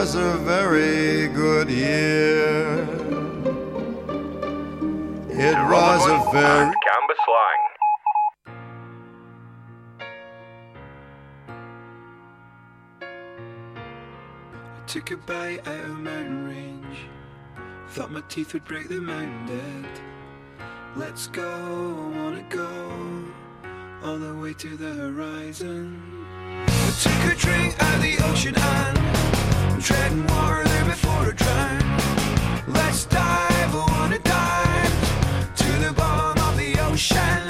was a very good year. It was a very Canberra slang. I took a bite out of mountain range. Thought my teeth would break the mountain dead. Let's go, I wanna go all the way to the horizon. I took a drink out of the ocean and Let's dive, I wanna dive to the bottom of the ocean.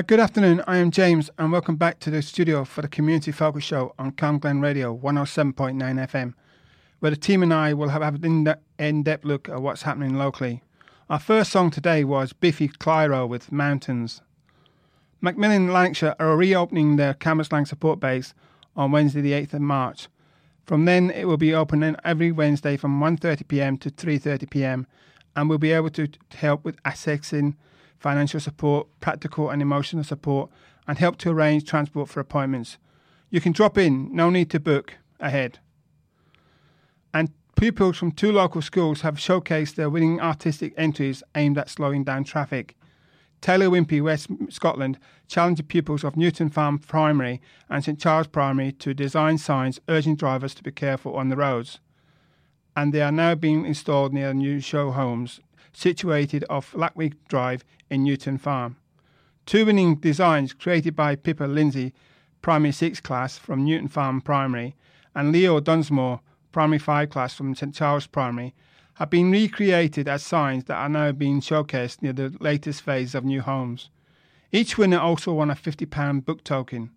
Uh, good afternoon. I am James, and welcome back to the studio for the Community Focus Show on Camglen Radio 107.9 FM, where the team and I will have an in depth look at what's happening locally. Our first song today was Biffy Clyro with Mountains. Macmillan Lanarkshire are reopening their Cambuslang support base on Wednesday, the 8th of March. From then, it will be open every Wednesday from 1.30pm to 3.30pm and will be able to help with accessing financial support, practical and emotional support, and help to arrange transport for appointments. You can drop in, no need to book ahead. And pupils from two local schools have showcased their winning artistic entries aimed at slowing down traffic. Taylor Wimpey, West Scotland, challenged pupils of Newton Farm Primary and St Charles Primary to design signs urging drivers to be careful on the roads. And they are now being installed near new show homes situated off Lackwick Drive in Newton Farm. Two winning designs created by Pippa Lindsay, Primary 6 class from Newton Farm Primary, and Leo Dunsmore, Primary 5 class from St Charles Primary, have been recreated as signs that are now being showcased near the latest phase of new homes. Each winner also won a £50 book token.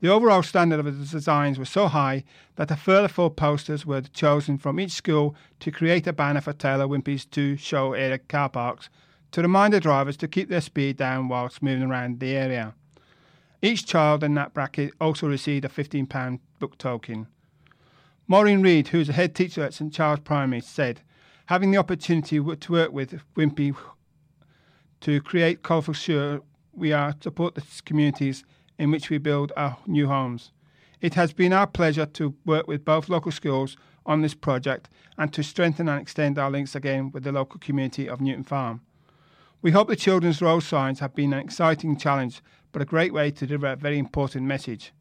The overall standard of the designs was so high that a further four posters were chosen from each school to create a banner for Taylor Wimpey's two show area car parks to remind the drivers to keep their speed down whilst moving around the area. Each child in that bracket also received a £15 book token. Maureen Reid, who is a head teacher at St Charles Primary, said, having the opportunity to work with Wimpey to create colourful sure we are to support the communities in which we build our new homes. It has been our pleasure to work with both local schools on this project and to strengthen and extend our links again with the local community of Newton Farm. We hope the children's road signs have been an exciting challenge, but a great way to deliver a very important message.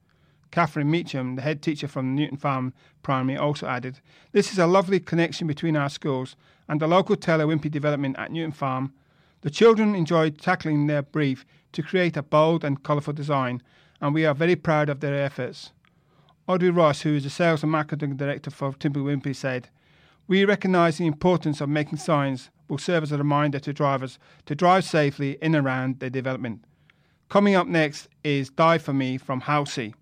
Catherine Meacham, the head teacher from Newton Farm Primary, also added, This is a lovely connection between our schools and the local Taylor Wimpey development at Newton Farm. The children enjoyed tackling their brief to create a bold and colourful design, and we are very proud of their efforts. Audrey Ross, who is the sales and marketing director for Taylor Wimpey, said, We recognise the importance of making signs will serve as a reminder to drivers to drive safely in and around their development. Coming up next is Die For Me from Halsey.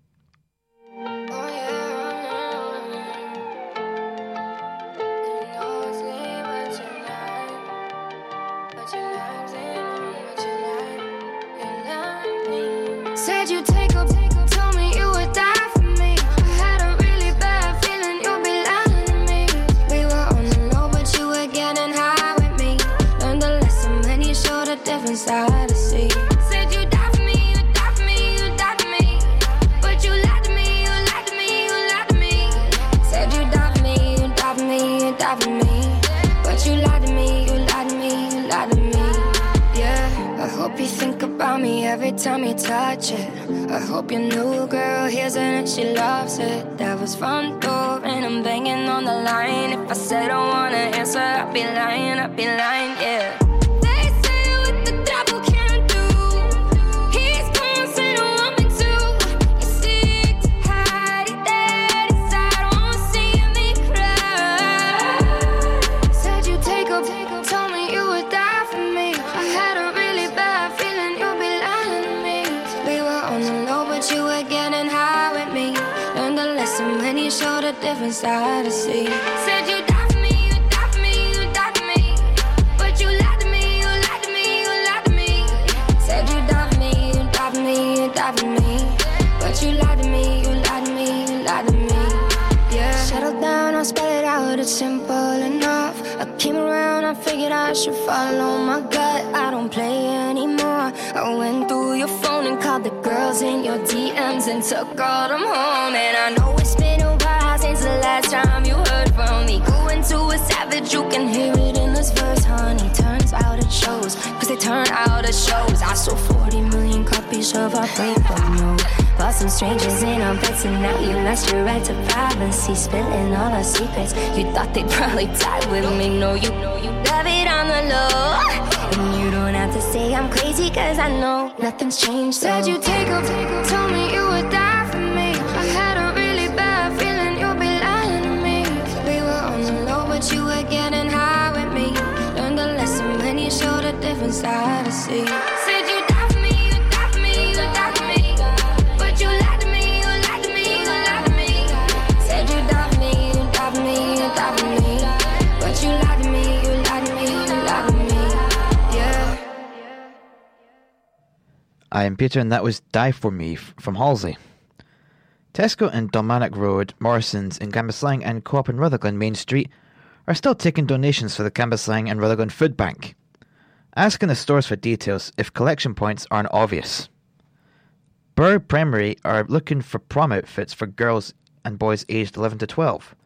You touch it. I hope your new girl hears it and she loves it. That was front door and I'm banging on the line. If I said I wanna answer, I'd be lying, I'd be lying, yeah. Side to see. Said you die for me, you die for me, you die for me. But you lied to me, you lied to me, you lied to me. Said you die for me, you die for me, you die for me. But you lied to me, you lied to me, you lied to me. Yeah. Settle down, I'll spell it out, it's simple enough. I came around, I figured I should follow my gut. I don't play anymore. I went through your phone and called the girls in your DMs and took all them home. And I know it's been last time you heard from me. Going to a savage, you can hear it in this verse, honey. Turns out it shows, cause they turn out it shows. I sold 40 million copies of our note. Bought some strangers in our beds, and now you lost your right to privacy. Spilling all our secrets. You thought they'd probably die with me. No, you know you love it on the low. And you don't have to say I'm crazy, cause I know nothing's changed. Said you take a told me you would die showed a different side to see. Said you die for me, you die for me, you die for me. But you lied to me, you lied to me, you lied to me. Said you die for me, you die for me, you die for me. But you lied to me, you lied to me, you lied to me. Yeah. I am Peter, and that was Die For Me from Halsey. Tesco and Dalmarnock Road, Morrison's in Cambuslang, and Co-op in Rutherglen Main Street are still taking donations for the Cambuslang and Rutherglen Food Bank. Ask in the stores for details if collection points aren't obvious. Burgh Primary are looking for prom outfits for girls and boys aged 11 to 12,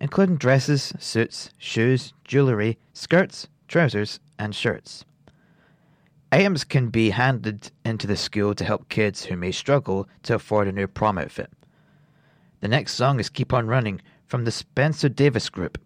including dresses, suits, shoes, jewellery, skirts, trousers, and shirts. Items can be handed into the school to help kids who may struggle to afford a new prom outfit. The next song is Keep On Running from the Spencer Davis Group.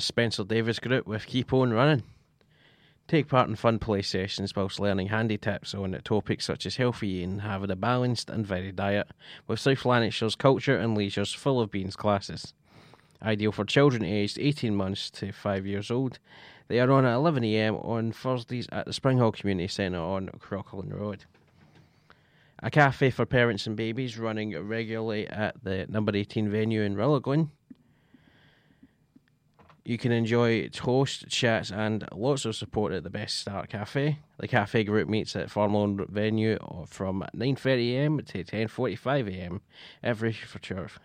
Spencer Davis group with Keep On Running. Take part in fun play sessions whilst learning handy tips on topics such as healthy eating, having a balanced and varied diet, with South Lanarkshire's Culture and Leisure's Full of Beans classes. Ideal for children aged 18 months to 5 years old. They are on at 11am on Thursdays at the Springhall Community Centre on Crocklin Road. A cafe for parents and babies running regularly at the number 18 venue in Rutherglen. You can enjoy toast, chats, and lots of support at the Best Start Cafe. The cafe group meets at Farmland venue from 9.30am to 10.45am every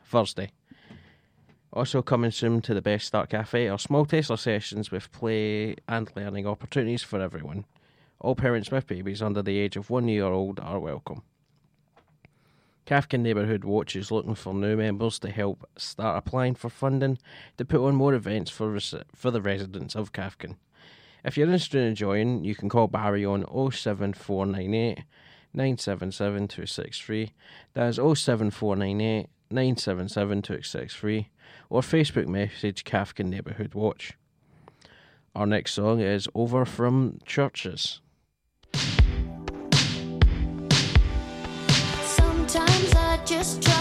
Thursday. Also coming soon to the Best Start Cafe are small Tesla sessions with play and learning opportunities for everyone. All parents with babies under the age of one year old are welcome. Cathkin Neighbourhood Watch is looking for new members to help start applying for funding to put on more events for res- for the residents of Cathkin. If you're interested in joining, you can call Barry on 07498 977 263. That is 07498 977 263. Or Facebook message Cathkin Neighbourhood Watch. Our next song is Over from CHVRCHES. Just drive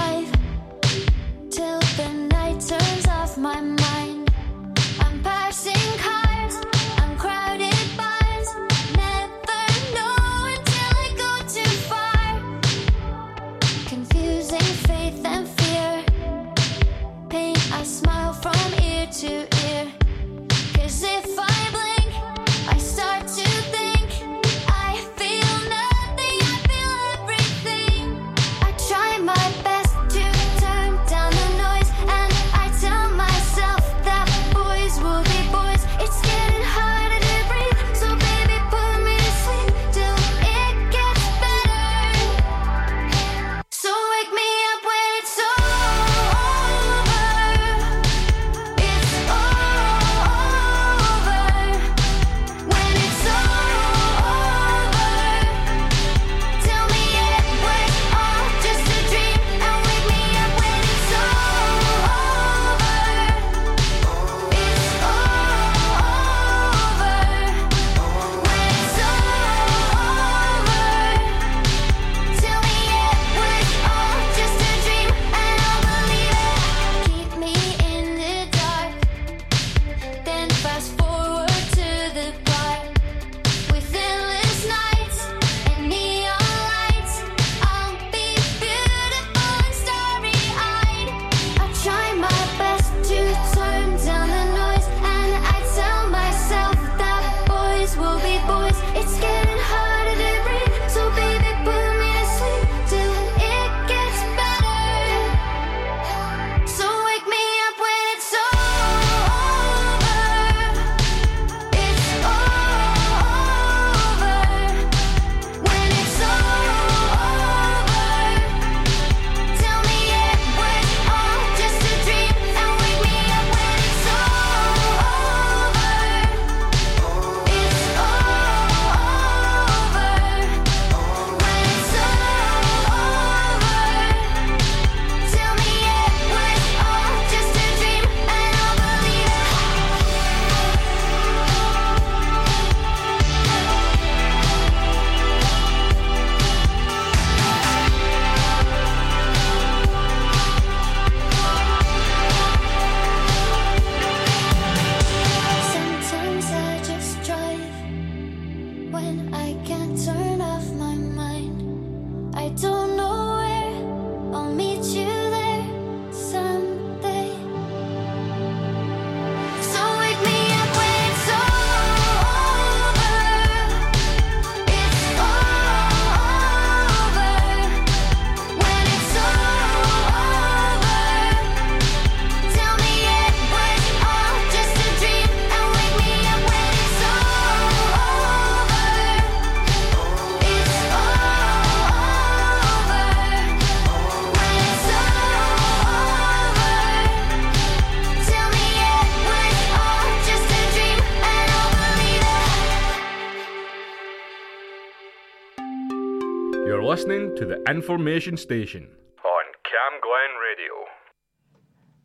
listening to the Information Station on Cam Glen Radio.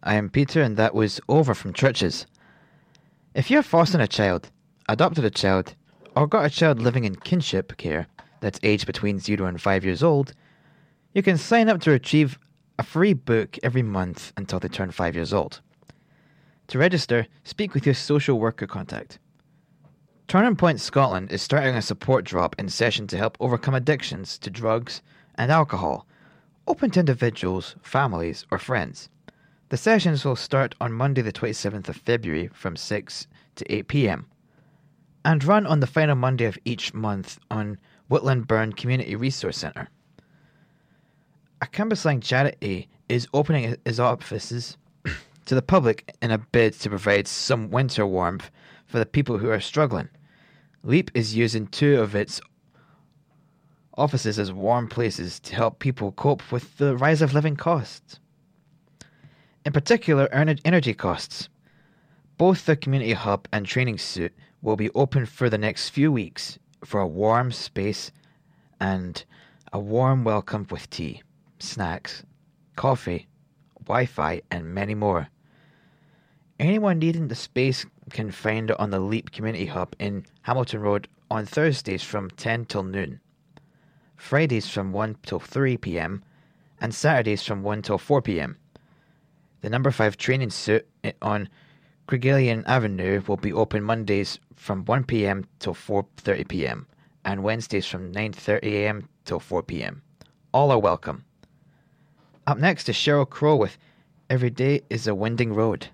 I am Peter, and that was Over from CHVRCHES. If you're fostering a child, adopted a child, or got a child living in kinship care that's aged between 0 and 5 years old, you can sign up to retrieve a free book every month until they turn 5 years old. To register, speak with your social worker contact. Turning Point Scotland is starting a support drop in session to help overcome addictions to drugs and alcohol, open to individuals, families, or friends. The sessions will start on Monday, the 27th of February from 6 to 8 pm and run on the final Monday of each month on Whitlawburn Community Resource Centre. A Cambuslang charity is opening its offices to the public in a bid to provide some winter warmth for the people who are struggling. LEAP is using two of its offices as warm places to help people cope with the rise of living costs. In particular, energy costs. Both the community hub and training suit will be open for the next few weeks for a warm space and a warm welcome with tea, snacks, coffee, Wi Fi, and many more. Anyone needing the space can find it on the Leap Community Hub in Hamilton Road on Thursdays from 10 till noon, Fridays from 1 till 3 pm, and Saturdays from 1 till 4 pm. The number 5 training suit eh, on Gregalian Avenue will be open Mondays from 1 pm till 4:30 pm and Wednesdays from 9:30 am till 4 pm. All are welcome. Up next is Sheryl Crow with Every Day is a Winding Road.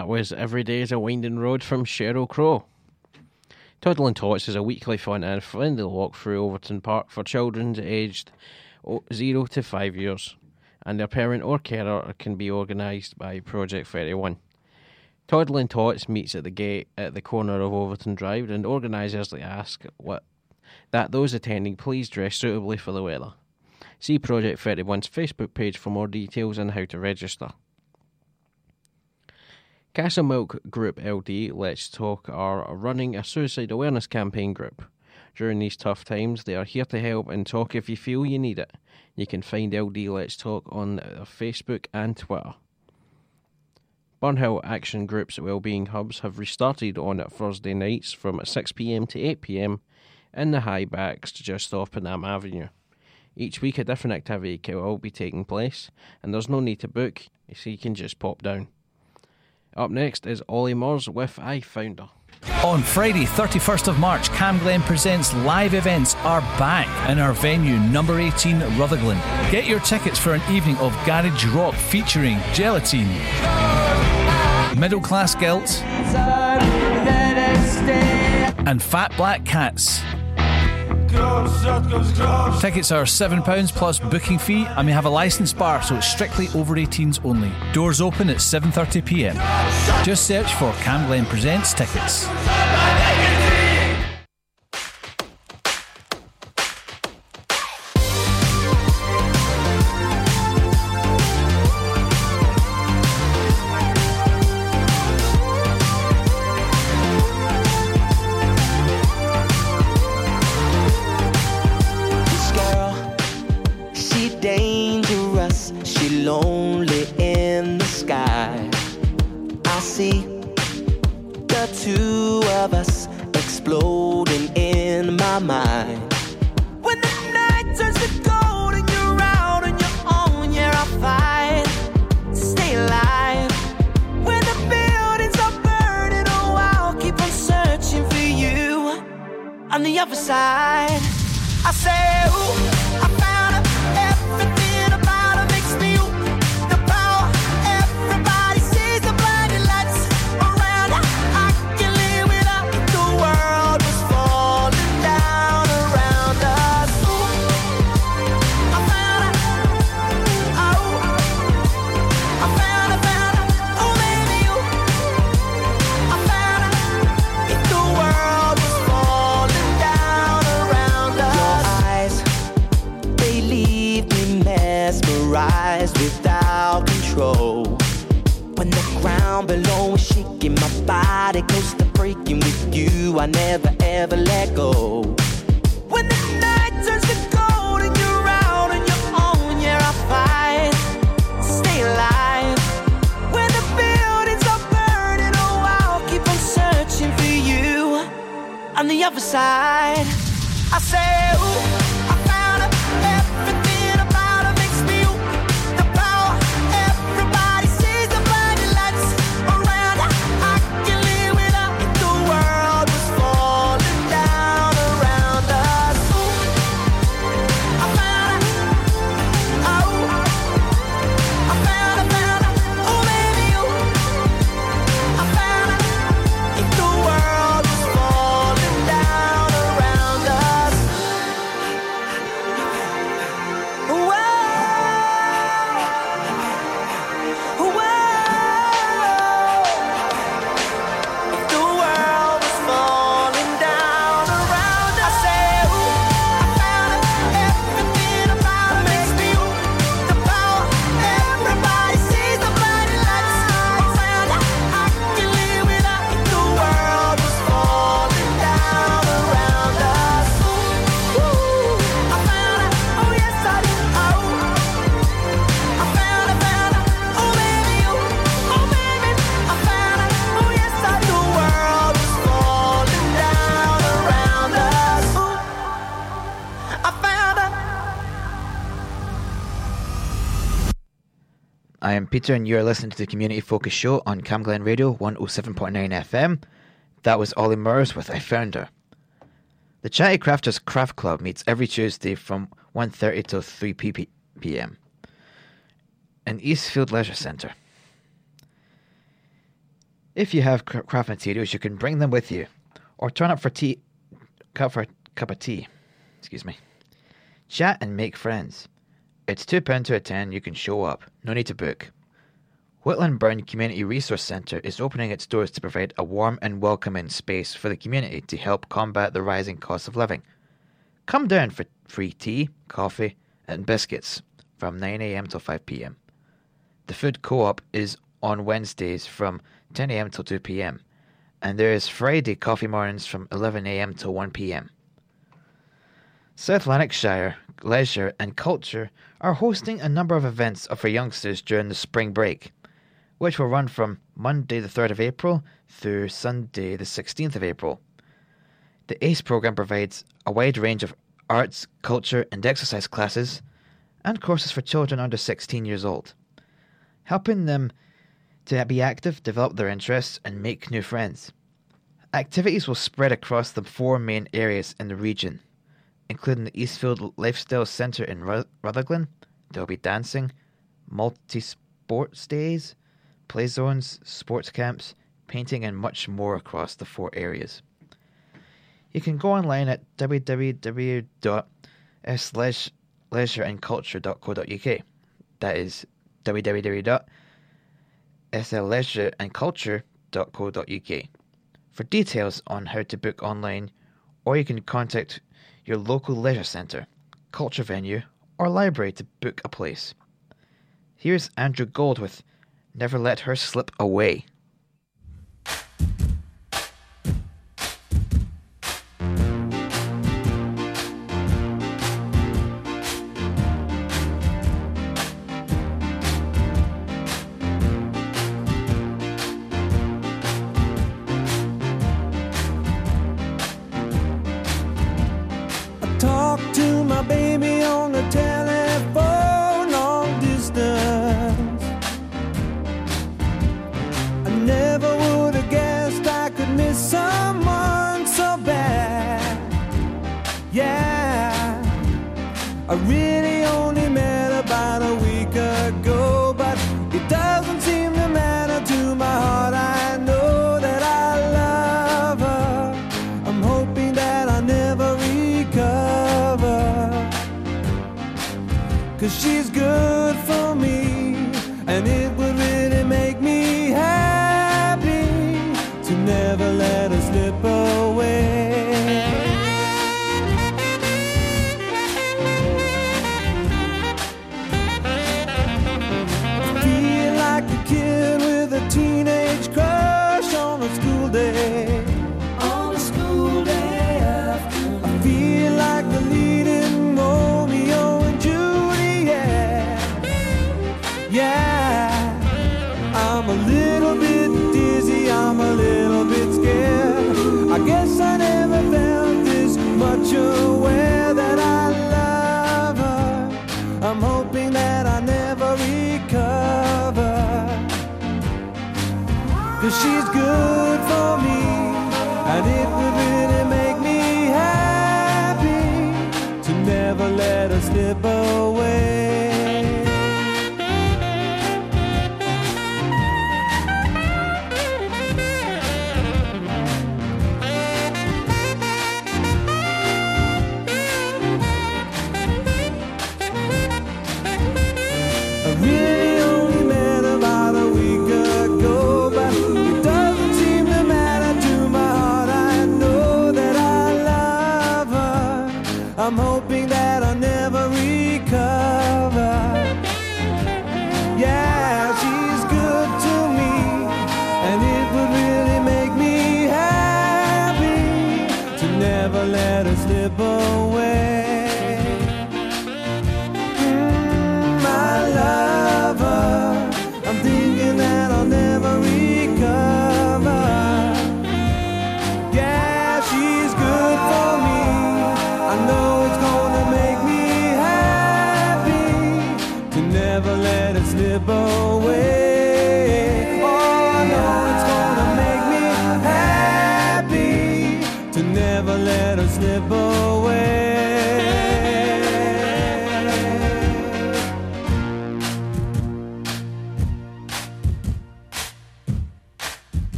That was Every Day is a Winding Road from Sheryl Crow. Toddling Tots is a weekly fun and friendly walk through Overton Park for children aged o- to 5 years, and their parent or carer can be organised by Project 31. Toddling Tots meets at the gate at the corner of Overton Drive, and organisers ask what that those attending please dress suitably for the weather. See Project 31's Facebook page for more details on how to register. Castle Milk Group LD Let's Talk are running a suicide awareness campaign group. During these tough times, they are here to help and talk if you feel you need it. You can find LD Let's Talk on uh, Facebook and Twitter. Burnhill Action Group's Wellbeing Hubs have restarted on Thursday nights from 6pm to 8pm in the high backs just off Panam Avenue. Each week a different activity will be taking place, and there's no need to book, so you can just pop down. Up next is Ollie Murs with I Found Her. On Friday, 31st of March, Cam Glen presents live events are back in our venue, number 18, Rutherglen. Get your tickets for an evening of garage rock featuring Gelatine, Middle Class Guilt, and Fat Black Cats. Tickets are £7 plus booking fee and we have a licensed bar so it's strictly over 18s only. Doors open at 7.30pm. Just search for Cam Glen Presents tickets. On the other side. I say, ooh, Peter, and you're listening to the Community Focus Show on Camglen Radio 107.9 FM. That was Ollie Murs with I Found Her. The Chatty Crafters Craft Club meets every Tuesday from 1.30 till 3 p- p.m. in Eastfield Leisure Centre. If you have craft materials, you can bring them with you, or turn up for tea, cup for a cup of tea. Excuse me. Chat and make friends. It's two pound to attend. You can show up. No need to book. Whitlawburn Community Resource Centre is opening its doors to provide a warm and welcoming space for the community to help combat the rising cost of living. Come down for free tea, coffee, and biscuits from 9am till 5pm. The food co op is on Wednesdays from 10am till 2pm, and there is Friday coffee mornings from 11am till 1pm. South Lanarkshire Leisure and Culture are hosting a number of events for youngsters during the spring break, which will run from Monday the 3rd of April through Sunday the 16th of April. The ACE program provides a wide range of arts, culture, and exercise classes and courses for children under 16 years old, helping them to be active, develop their interests, and make new friends. Activities will spread across the four main areas in the region including the Eastfield Lifestyle Centre in Ru- Rutherglen. There will be dancing, multi sports days, play zones, sports camps, painting, and much more across the four areas. You can go online at www.sleisureandculture.co.uk. That is www.sleisureandculture.co.uk for details on how to book online, or you can contact your local leisure centre, culture venue, or library to book a place. Here's Andrew Gold with Never Let Her Slip Away. Cause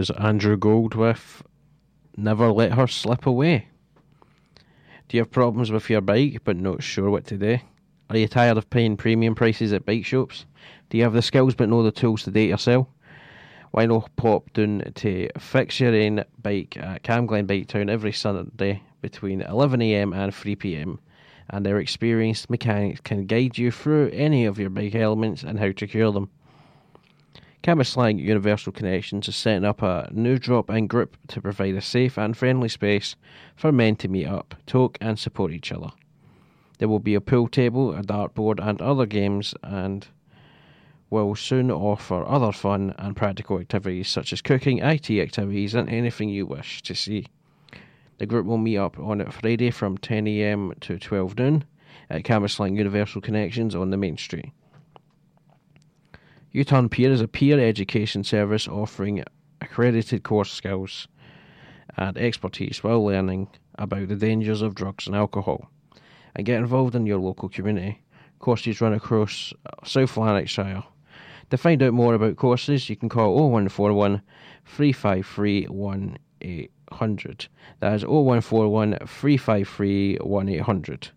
was Andrew Gold with Never Let Her Slip Away. Do you have problems with your bike but not sure what to do? Are you tired of paying premium prices at bike shops? Do you have the skills but no the tools to date yourself? Why not pop down to Fix Your Own Bike at Camglen Bike Town every Sunday between 11am and 3pm and their experienced mechanics can guide you through any of your bike elements and how to cure them. Cambuslang Universal Connections is setting up a new drop in group to provide a safe and friendly space for men to meet up, talk, and support each other. There will be a pool table, a dartboard, and other games, and will soon offer other fun and practical activities such as cooking, IT activities, and anything you wish to see. The group will meet up on a Friday from 10am to 12 noon at Cambuslang Universal Connections on the main street. U-Turn Peer is a peer education service offering accredited course skills and expertise while learning about the dangers of drugs and alcohol. And get involved in your local community. Courses run across uh, South Lanarkshire. To find out more about courses, you can call 0141 353 1800. That is 0141 353 1800.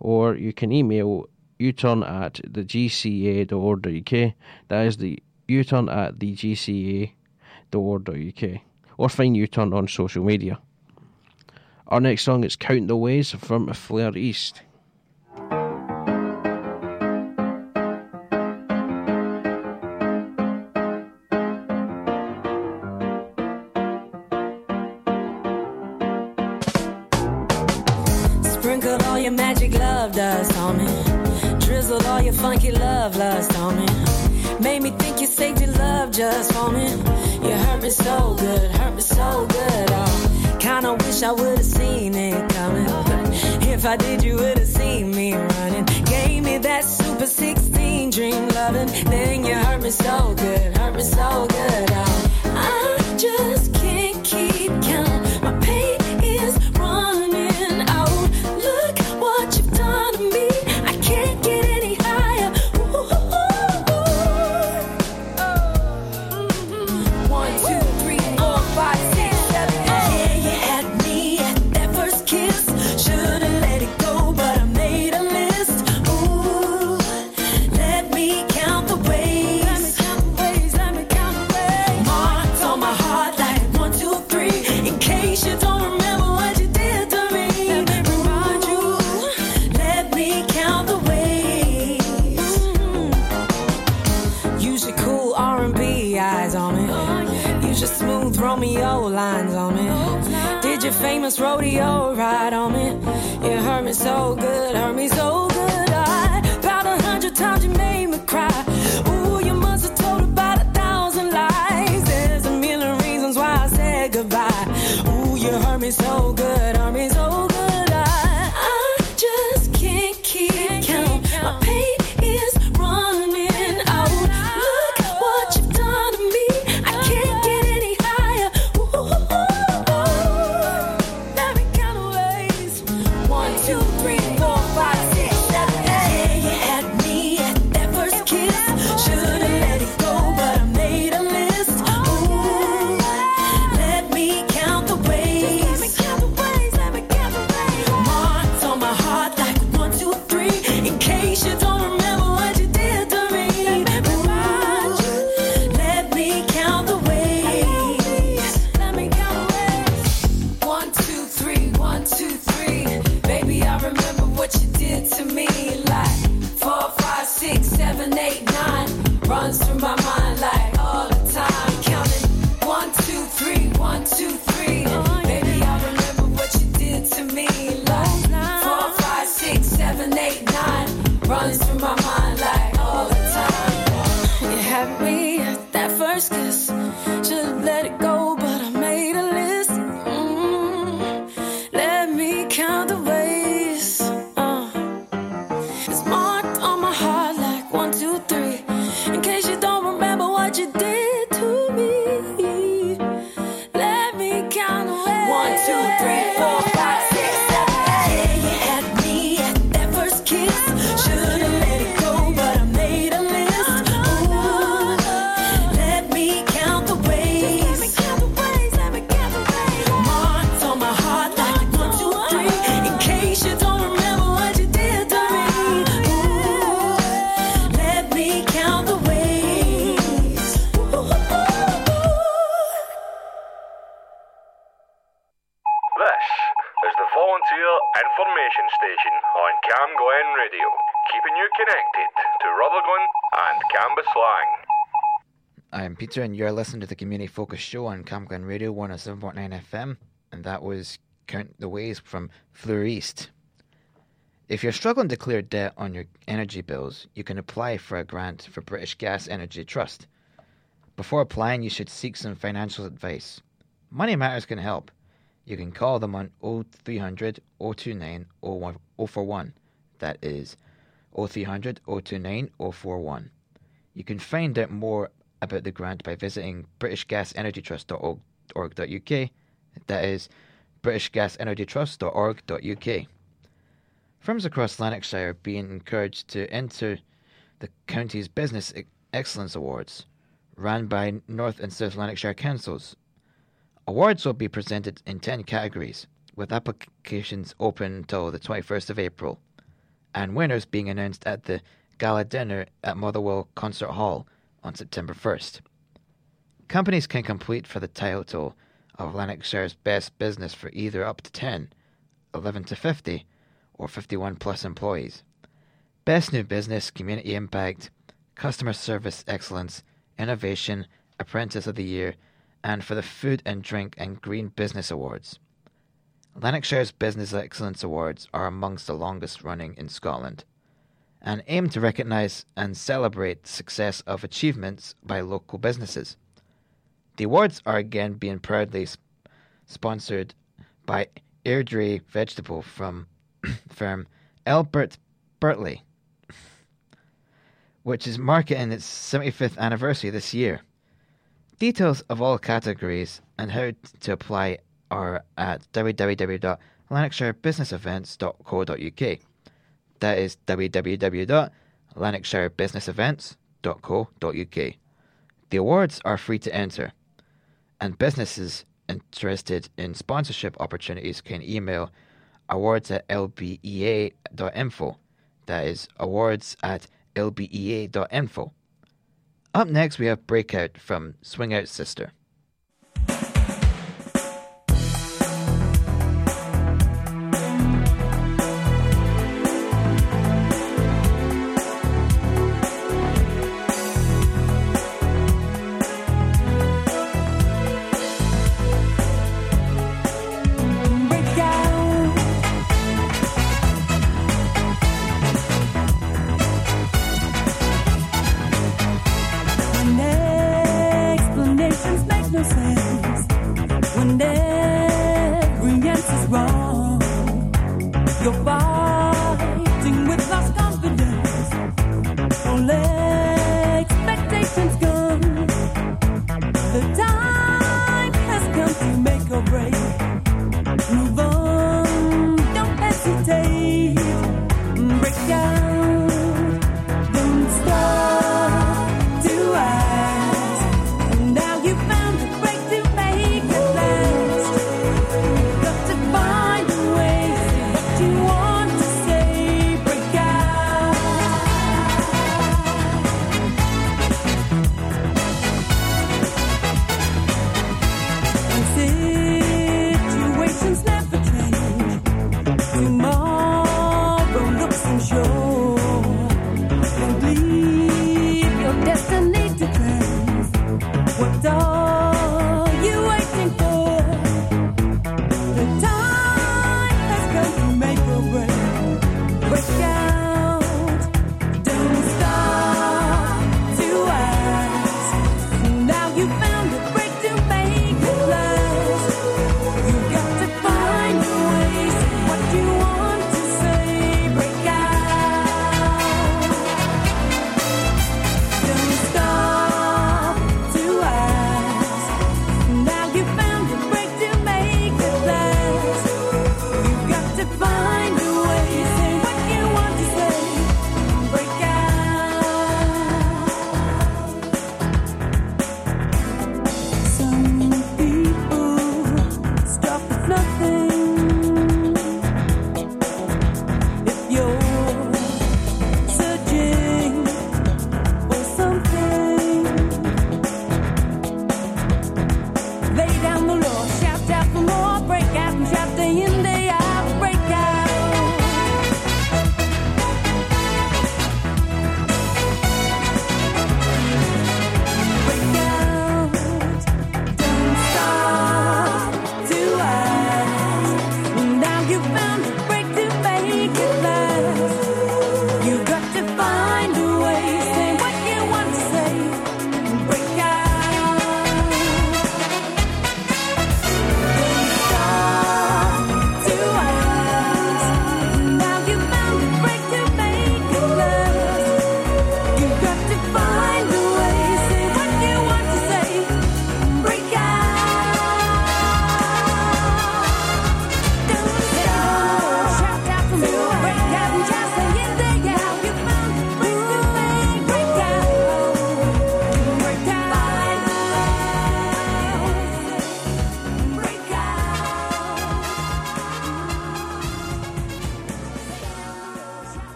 Or you can email uturn at the gca.org.uk. That is the uturn at the gca.org.uk. Or find uturn on social media. Our next song is Count the Ways from Fleur East. Your love lust on me. Made me think you saved your love just for me. You hurt me so good, hurt me so good. Kinda wish I would've seen it coming. If I did, you would've seen me running. Gave me that super 16 dream loving. Then you hurt me so good, hurt me so good. Famous rodeo ride on me? You hurt me so good, Runs through my Peter, and you're listening to the Community Focus Show on Camglen Radio 107.9 FM, and that was Count the Ways from Fleur East. If you're struggling to clear debt on your energy bills, you can apply for a grant for British Gas Energy Trust. Before applying, you should seek some financial advice. Money Matters can help. You can call them on 0300 029 041. That is 0300 029 041. You can find out more about the grant by visiting britishgasenergytrust.org.uk. That is britishgasenergytrust.org.uk. Firms across Lanarkshire are being encouraged to enter the county's Business Excellence Awards, run by North and South Lanarkshire councils. Awards will be presented in 10 categories, with applications open until the 21st of April, and winners being announced at the gala dinner at Motherwell Concert Hall on September 1st. Companies can compete for the title of Lanarkshire's best business for either up to 10, 11 to 50, or 51 plus employees. Best new business, community impact, customer service excellence, innovation, apprentice of the year, and for the Food and Drink and Green Business Awards. Lanarkshire's Business Excellence Awards are amongst the longest running in Scotland and aim to recognise and celebrate the success of achievements by local businesses. The awards are again being proudly sp- sponsored by Airdrie Vegetable from firm Albert Bartlett, which is marking its 75th anniversary this year. Details of all categories and how to apply are at www.lanarkshirebusinessevents.co.uk. That is www.lanarkshirebusinessevents.co.uk. The awards are free to enter, and businesses interested in sponsorship opportunities can email awards at lbea.info. That is awards at lbea.info. Up next, we have Breakout from Swing Out Sister.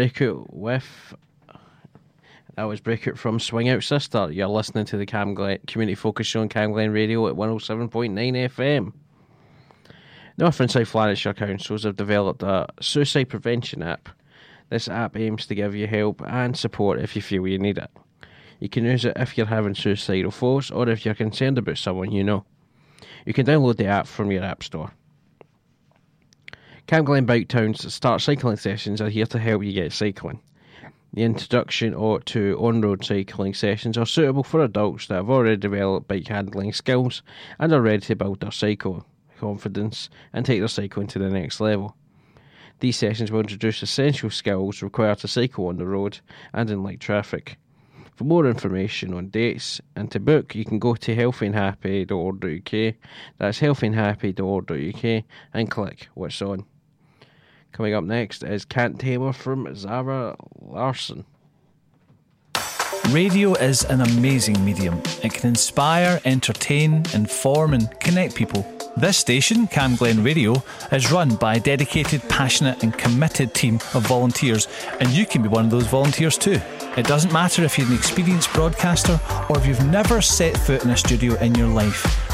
Breakout with. That was Breakout from Swing Out Sister. You're listening to the Camglen, Community Focus Show on Camglen Radio at 107.9 FM. North and South Lanarkshire councils have developed a suicide prevention app. This app aims to give you help and support if you feel you need it. You can use it if you're having suicidal thoughts or if you're concerned about someone you know. You can download the app from your app store. Camglen Bike Town's start cycling sessions are here to help you get cycling. The introduction or to on-road cycling sessions are suitable for adults that have already developed bike handling skills and are ready to build their cycle confidence and take their cycling to the next level. These sessions will introduce essential skills required to cycle on the road and in light traffic. For more information on dates and to book, you can go to healthyandhappy.org.uk. That's healthyandhappy.org.uk and click what's on. Coming up next is Can't Tame Her from Zara Larsson. Radio is an amazing medium. It can inspire, entertain, inform, and connect people. This station, Camglen Radio, is run by a dedicated, passionate, and committed team of volunteers, and you can be one of those volunteers too. It doesn't matter if you're an experienced broadcaster or if you've never set foot in a studio in your life.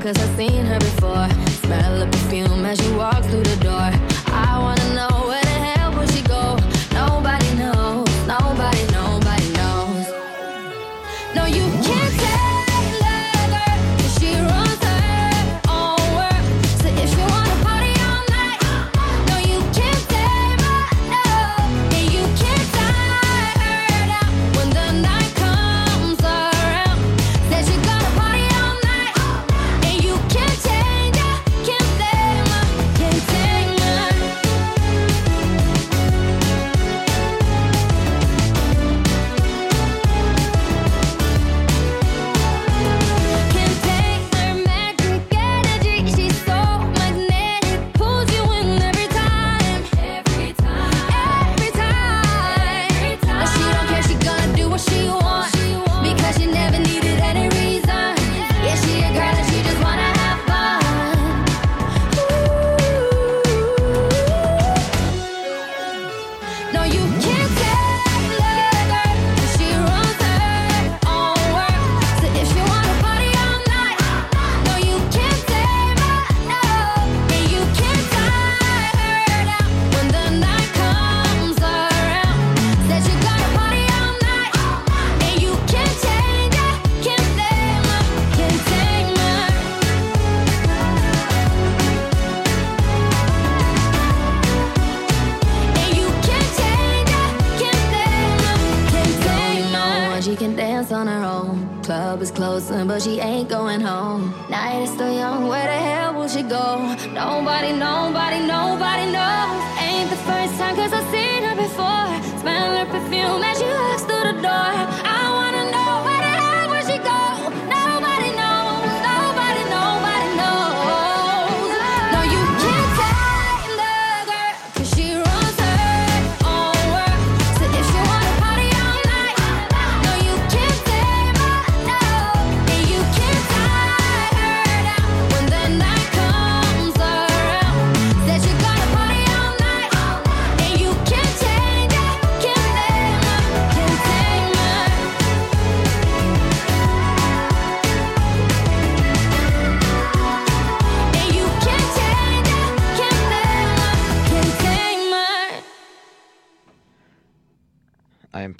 cause I've seen her before. Smell of perfume as you walk through the door. She go? Nobody, nobody, nobody knows. Ain't the first time, cause I've seen her before. Smell her perfume as she walks through the door. I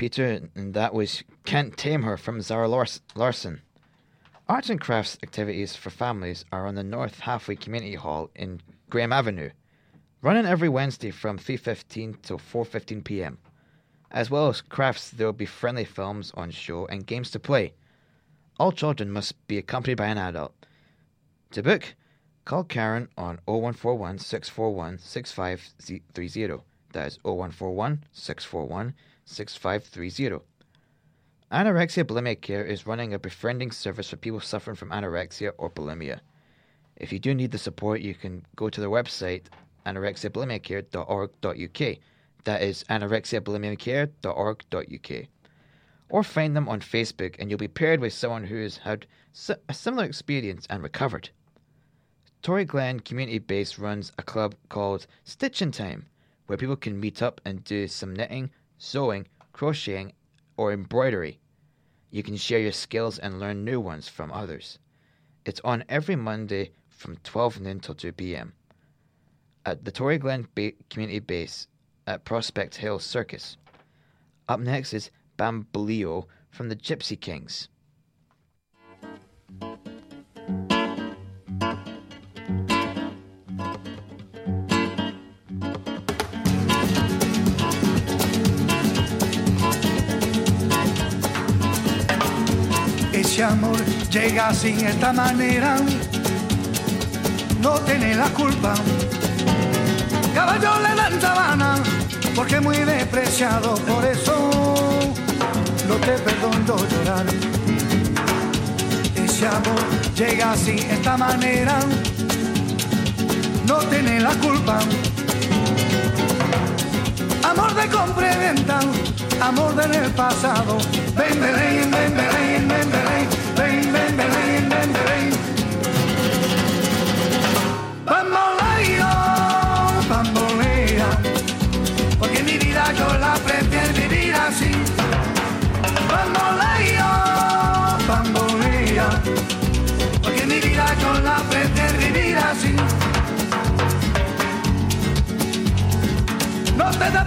Peter, and that was Can't Tame Her from Zara Lars- Larsson. Arts and crafts activities for families are on the North Halfway Community Hall in Graham Avenue, running every Wednesday from 3.15 till 4.15 p.m. As well as crafts, there will be friendly films on show and games to play. All children must be accompanied by an adult. To book, call Karen on 0141 641 6530. That is 0141 641 6530. Anorexia Bulimia Care is running a befriending service for people suffering from anorexia or bulimia. If you do need the support, you can go to their website, anorexiabulimiacare.org.uk. That is anorexiabulimiacare.org.uk. Or find them on Facebook and you'll be paired with someone who has had a similar experience and recovered. Toryglen Community Base runs a club called Stitchin' Time, where people can meet up and do some knitting, sewing, crocheting, or embroidery. You can share your skills and learn new ones from others. It's on every Monday from 12 noon till 2 p.m. at the Toryglen ba- Community Base at Prospect Hill Circus. Up next is Bamboleo from the Gypsy Kings. ese amor llega sin esta manera, no tiene la culpa. Caballo le dan sabana, porque muy despreciado, por eso no te perdono llorar. Ese amor llega sin esta manera, no tiene la culpa. Amor de compra y venta, amor del pasado, ven, ven, ven, ven, ven, ven. ven.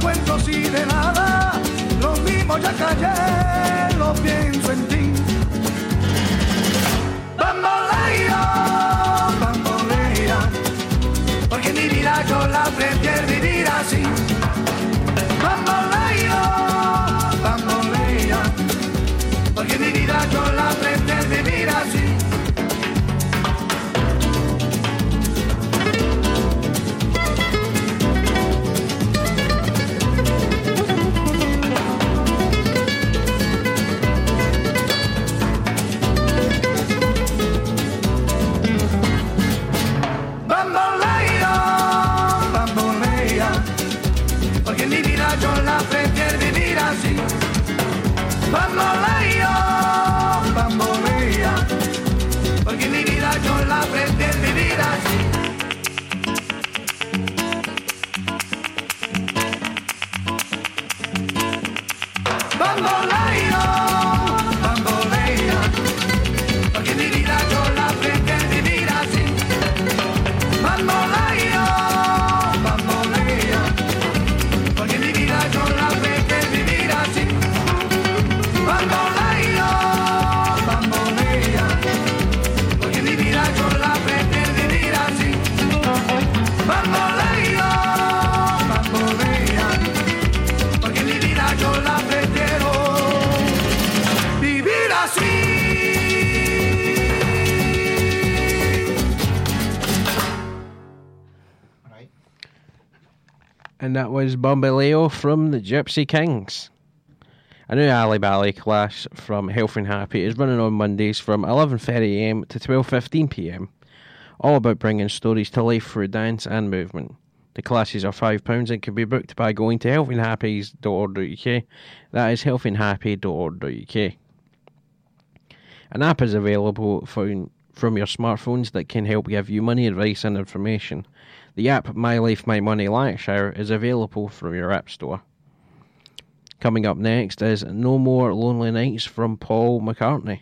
no cuento así de nada. Lo mismo ya callé, lo pienso en ti. Bambolea, bambolea, porque mi vida yo la prefiero vivir así. Bambolea, And that was Bamboleo from the Gypsy Kings. A new Ali Bally class from Health and Happy is running on Mondays from 11.30am to 12.15pm. All about bringing stories to life through dance and movement. The classes are £5 and can be booked by going to healthyandhappys.org.uk. That is healthyandhappy.org.uk. An app is available from your smartphones that can help give you money advice and information. The app My Life My Money Lanarkshire is available from your app store. Coming up next is No More Lonely Nights from Paul McCartney.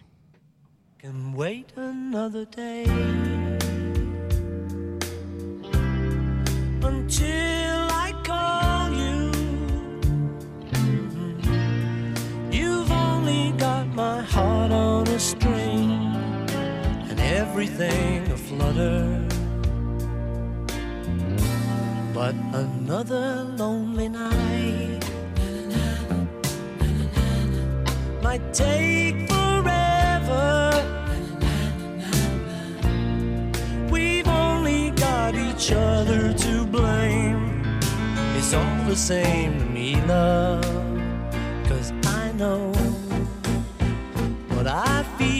can wait another day until I call you. Mhm. You've only got my heart on a string and everything. But another lonely night might take forever. We've only got each other to blame. It's all the same to me, love. Cause I know what I feel